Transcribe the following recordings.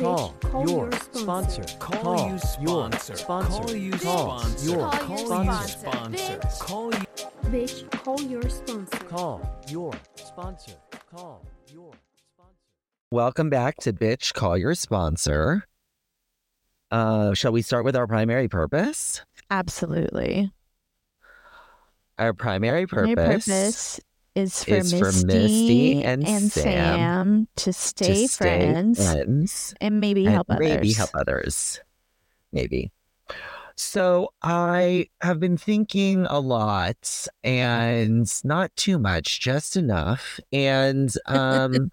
Call call your your sponsor. sponsor. Call, your sponsor. sponsor. Call you Call sponsor. Call you sponsor. sponsor. Bitch. Call you. Bitch, call your sponsor. Call your sponsor. Call your sponsor. Welcome back to Bitch Call Your Sponsor. Uh, shall we start with our primary purpose? Absolutely. Our primary purpose, My purpose is for, is for Misty, Misty and and Sam Sam to to stay, stay friends, friends and maybe and help others. maybe help others. Maybe. So I have been thinking a lot and not too much, just enough. And um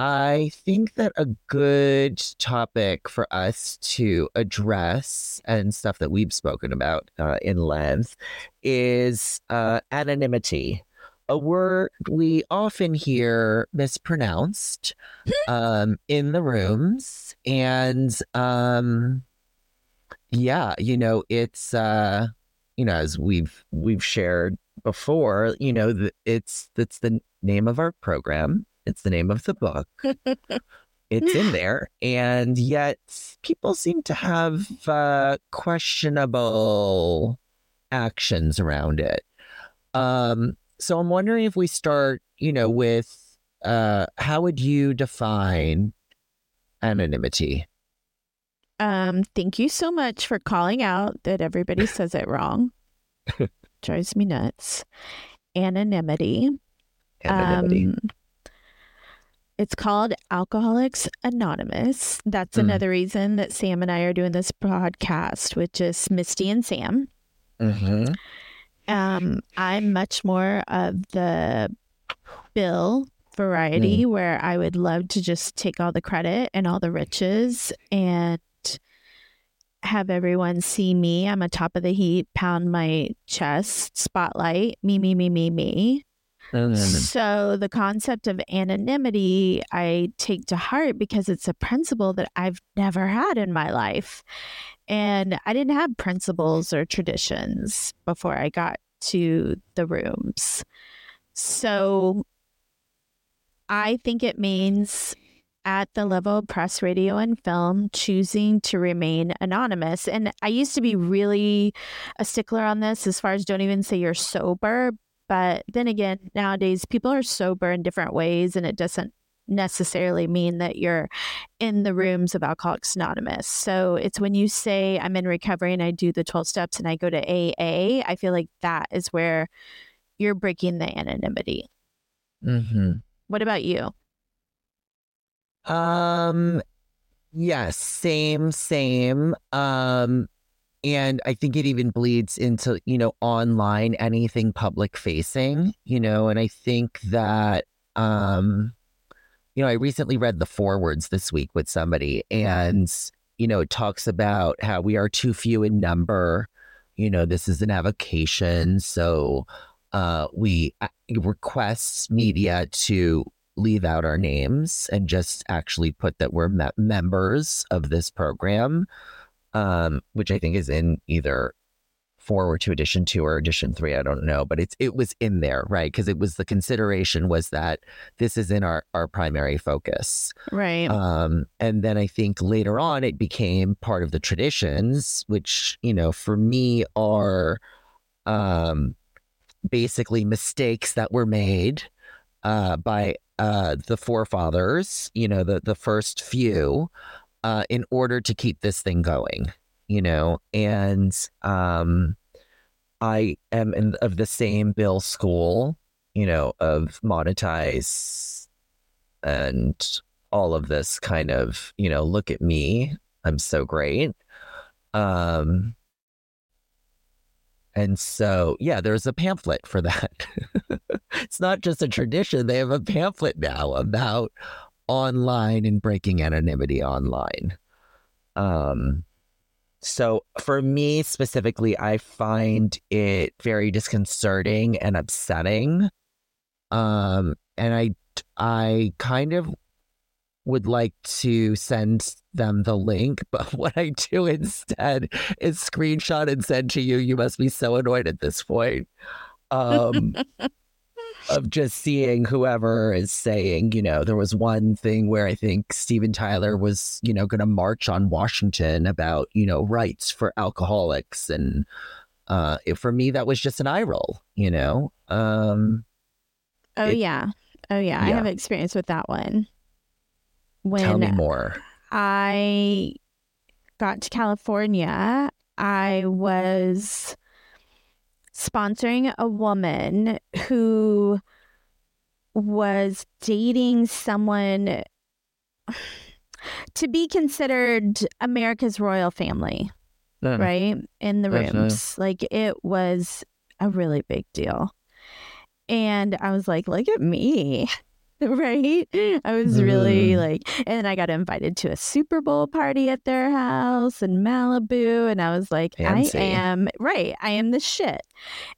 I think that a good topic for us to address and stuff that we've spoken about uh, in length is uh, anonymity, a word we often hear mispronounced um, in the rooms. And um, yeah, you know, it's, uh, you know, as we've we've shared before, you know, th- it's that's the name of our program. It's the name of the book. it's in there, and yet people seem to have uh, questionable actions around it. Um, so I'm wondering if we start, you know, with uh, how would you define anonymity? Um, thank you so much for calling out that everybody says it wrong. Drives me nuts. Anonymity. Anonymity. Um, it's called Alcoholics Anonymous. That's Mm. another reason that Sam and I are doing this podcast with just Misty and Sam. mm-hmm. Um, I'm much more of the Bill variety where I would love to just take all the credit and all the riches and have everyone see me. I'm a top of the heap, pound my chest, spotlight, me, me, me, me, me. So the concept of anonymity I take to heart because it's a principle that I've never had in my life. And I didn't have principles or traditions before I got to the rooms. So I think it means at the level of press, radio, and film, choosing to remain anonymous. And I used to be really a stickler on this as far as don't even say you're sober. But then again, nowadays people are sober in different ways, and it doesn't necessarily mean that you're in the rooms of Alcoholics Anonymous. So it's when you say, I'm in recovery and I do the 12 steps and I go to AA, I feel like that is where you're breaking the anonymity. Mm-hmm. What about you? Um, yes, same, same. Um, and I think it even bleeds into, you know, online, anything public facing, you know, and I think that, um, you know, I recently read the forewords this week with somebody and, you know, it talks about how we are too few in number. You know, this is an avocation. So, uh, we uh, request media to leave out our names and just actually put that we're me- members of this program, um, which I think is in either foreword to edition two or edition three. I don't know, but it's it was in there, right? Because it was the consideration was that this is in our our primary focus. Right. Um, and then I think later on it became part of the traditions, which, you know, for me are um, basically mistakes that were made uh, by uh, the forefathers, you know, the, the first few, uh, in order to keep this thing going, you know, and um, I am in, of the same Bill school, you know, of monetize and all of this kind of, you know, look at me, I'm so great. Um, and so, yeah, there's a pamphlet for that. it's not just a tradition, they have a pamphlet now about online and breaking anonymity online. Um, so for me specifically, I find it very disconcerting and upsetting. Um, and I, I kind of would like to send them the link, but what I do instead is screenshot and send to you. You must be so annoyed at this point. Um, of just seeing whoever is saying, you know, there was one thing where I think Steven Tyler was, you know, going to march on Washington about, you know, rights for alcoholics. And uh, it, for me, that was just an eye roll, you know? Um, Oh It- yeah. Oh yeah. I have experience with that one. tell me When more. I got to California, I was sponsoring a woman who was dating someone to be considered America's royal family, right? In the That's, rooms. Like it was a really big deal. And I was like, look at me. Right? I was really Mm. like, and I got invited to a Super Bowl party at their house in Malibu. And I was like, Fancy. I am, right, I am the shit.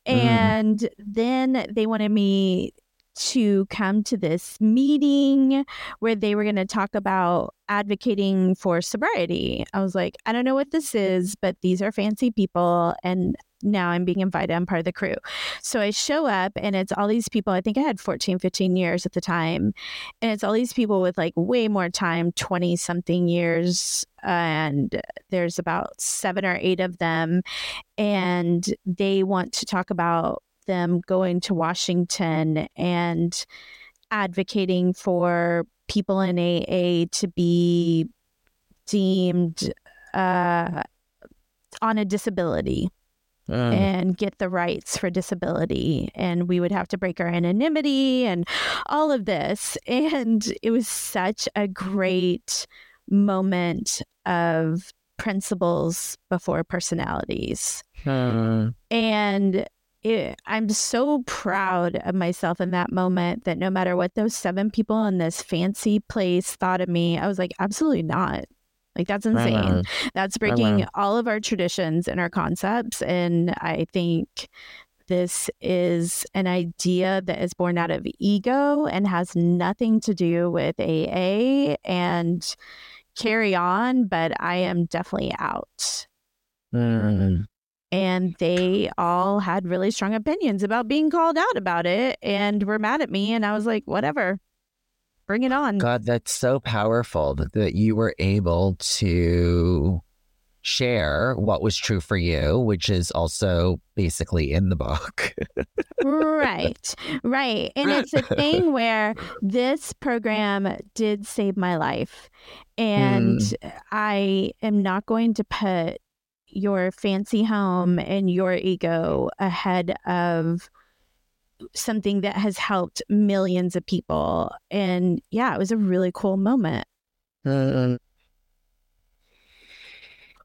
Mm. And then they wanted me to come to this meeting where they were going to talk about advocating for sobriety. I was like, I don't know what this is, but these are fancy people. And now I'm being invited. I'm part of the crew. So I show up and it's all these people. I think I had 14, 15 years at the time. And it's all these people with like way more time, 20 something years. And there's about seven or eight of them. And they want to talk about them going to Washington and advocating for people in AA to be deemed uh, on a disability uh, and get the rights for disability. And we would have to break our anonymity and all of this. And it was such a great moment of principles before personalities. uh, And it, I'm so proud of myself in that moment that no matter what those seven people in this fancy place thought of me, I was like, absolutely not. Like, that's insane. That's breaking all of our traditions and our concepts. And I think this is an idea that is born out of ego and has nothing to do with AA and carry on, but I am definitely out. And they all had really strong opinions about being called out about it and were mad at me. And I was like, whatever, bring it on. God, that's so powerful that, that you were able to share what was true for you, which is also basically in the book. right right and it's a thing where this program did save my life and hmm. i am not going to put your fancy home and your ego ahead of something that has helped millions of people. And yeah it was a really cool moment.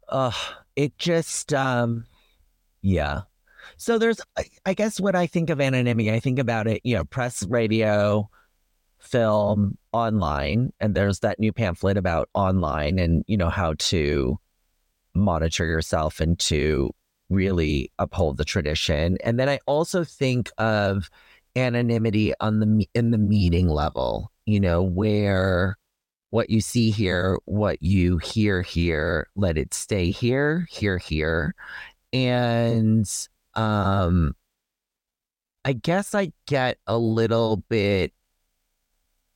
Uh, it just, um, yeah. So there's, I, guess, when I think of anonymity, I think about it, you know, press, radio, film, online, and there's that new pamphlet about online and you know how to monitor yourself and to really uphold the tradition. And then I also think of anonymity on the in the meeting level, you know, where what you see here, what you hear here, let it stay here, here, here. And um I guess I get a little bit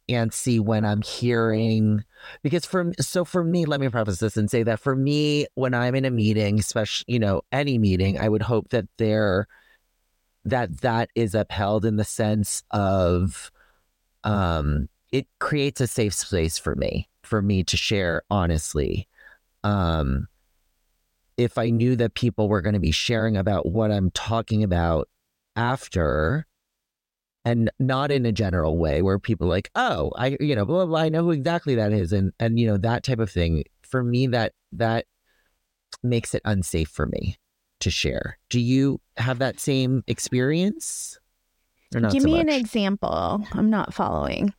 antsy when I'm hearing because for so for me, let me preface this and say that for me, when I'm in a meeting, especially you know any meeting, I would hope that there that that is upheld in the sense of um it creates a safe space for me for me to share honestly um if i knew that people were going to be sharing about what i'm talking about after and not in a general way where people are like oh i you know blah, blah, blah i know who exactly that is and and you know that type of thing. For me that that makes it unsafe for me to share. Do you have that same experience? Or not give so me an example. I'm not following.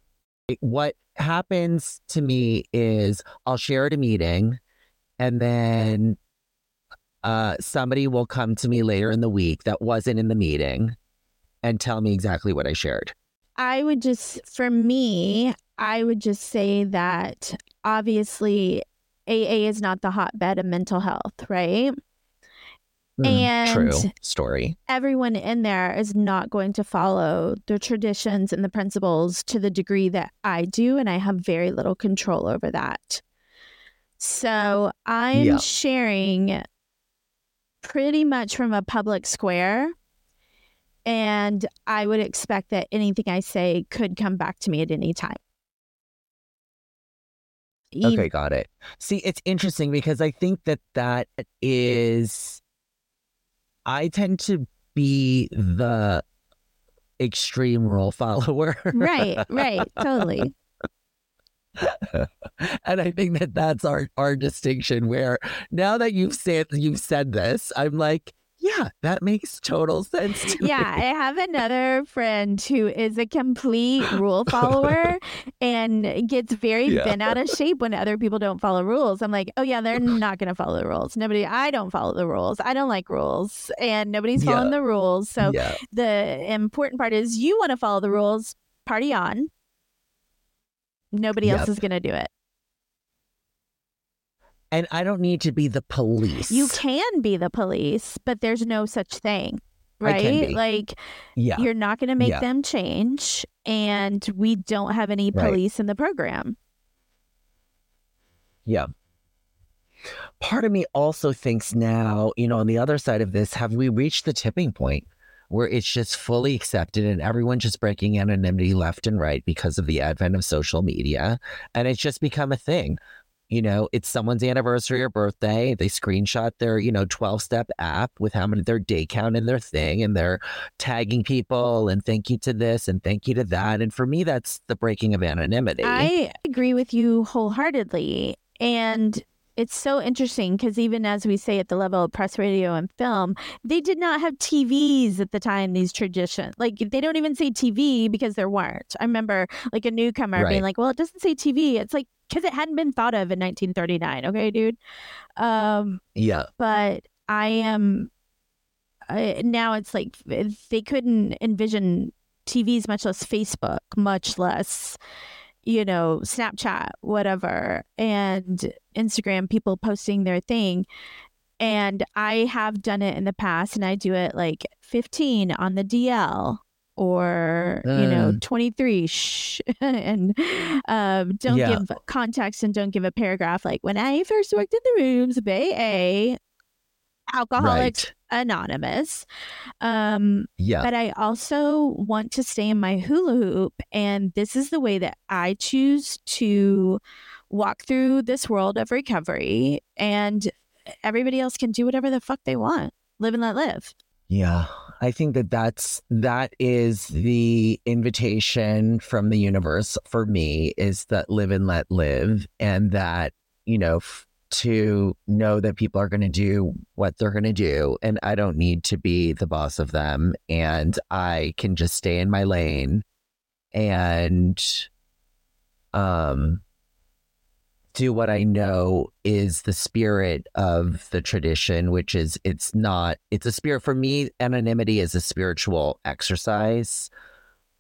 What happens to me is I'll share at a meeting and then uh, somebody will come to me later in the week that wasn't in the meeting and tell me exactly what I shared. I would just, for me, I would just say that obviously AA is not the hotbed of mental health, right? Mm, And- true story. everyone in there is not going to follow the traditions and the principles to the degree that I do, and I have very little control over that. So I'm Yeah. sharing pretty much from a public square, and I would expect that anything I say could come back to me at any time. Ev- Okay, got it. See, it's interesting because I think that that is, I tend to be the extreme rule follower. Right, right, totally. and I think that that's our our distinction. Where now that you've said you've said this, I'm like, yeah, that makes total sense to Yeah, I have another friend who is a complete rule follower and gets very Yeah. bent out of shape when other people don't follow rules. I'm like, oh yeah, they're not going to follow the rules. Nobody, I don't follow the rules. I don't like rules, and nobody's following the rules. So yeah, the important part is you want to follow the rules. Party on. Nobody else is going to do it. And I don't need to be the police. You can be the police, but there's no such thing. Right? Like yeah, You're not going to make Yeah. them change. And we don't have any Right. police in the program. Yeah. Part of me also thinks now, you know, on the other side of this, have we reached the tipping point where it's just fully accepted and everyone's just breaking anonymity left and right because of the advent of social media? And it's just become a thing. You know, it's someone's anniversary or birthday. They screenshot their, you know, 12 step app with how many their day count in their thing and they're tagging people and thank you to this and thank you to that. And for me, that's the breaking of anonymity. I agree with you wholeheartedly. And it's so interesting because even as we say at the level of press, radio, and film, they did not have TVs at the time, these traditions. Like they don't even say TV because there weren't. I remember like a newcomer being like, well, it doesn't say TV. It's like, because it hadn't been thought of in 1939. Okay, dude. Um, yeah. but I am I, now it's like they couldn't envision TVs, much less Facebook, much less you know Snapchat, whatever, and Instagram. People posting their thing. And I have done it in the past, and I do it like 15 on the DL or, you know, 23 shh, and um, don't Yeah. give context and don't give a paragraph. Like when I first worked in the rooms of AA, Alcoholics Right. Anonymous. Um, Yeah. but I also want to stay in my hula hoop. And this is the way that I choose to walk through this world of recovery. And everybody else can do whatever the fuck they want. Live and let live. Yeah, I think that that's that is the invitation from the universe for me is that live and let live, and that you know f- to know that people are going to do what they're going to do, and I don't need to be the boss of them, and I can just stay in my lane, and um do what I know is the spirit of the tradition, which is it's not, it's a spirit for me. Anonymity is a spiritual exercise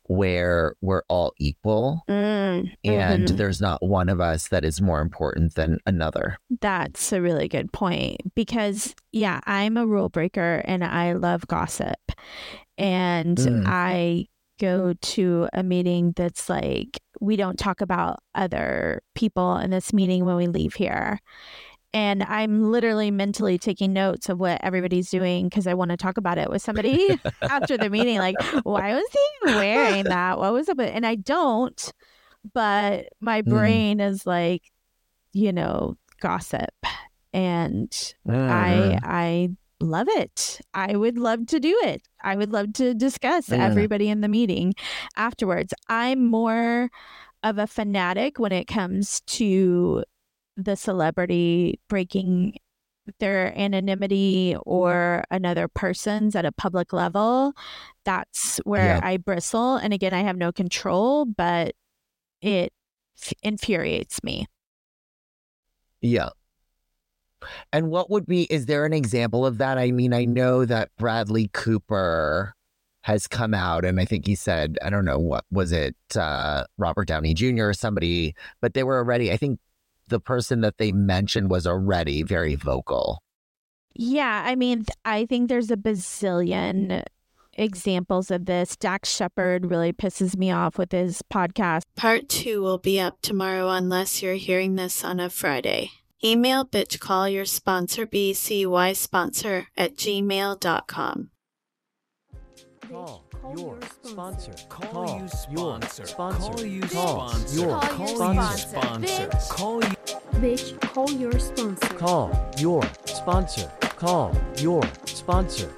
where we're all equal and Mhm. there's not one of us that is more important than another. That's a really good point because, yeah, I'm a rule breaker and I love gossip. And Mm. I go to a meeting that's like, we don't talk about other people in this meeting when we leave here. And I'm literally mentally taking notes of what everybody's doing because I want to talk about it with somebody after the meeting. Like, why was he wearing that? What was it? with-" And I don't, but my Mm. brain is like, you know, gossip. And Mm. I I love it. I would love to do it. I would love to discuss Yeah. everybody in the meeting afterwards. I'm more of a fanatic when it comes to the celebrity breaking their anonymity mm-hmm. or another person's at a public level. That's where Yeah. I bristle. And again, I have no control, but it f- infuriates me. Yeah. And what would be, is there an example of that? I mean, I know that Bradley Cooper has come out and I think he said, I don't know, what was it, uh, Robert Downey Jr. or somebody, but they were already, I think the person that they mentioned was already very vocal Yeah, I mean, I think there's a bazillion examples of this. Dax Shepard really pisses me off with his podcast. Part 2 will be up tomorrow unless you're hearing this on a Friday. Email bitch call your sponsor bcy sponsor at gmail.com. Call Call your your sponsor. Call, your sponsor. sponsor. Call you Call sponsor. Call you sponsor. sponsor. Call you Bitch, call your sponsor. Call your sponsor. Call your sponsor.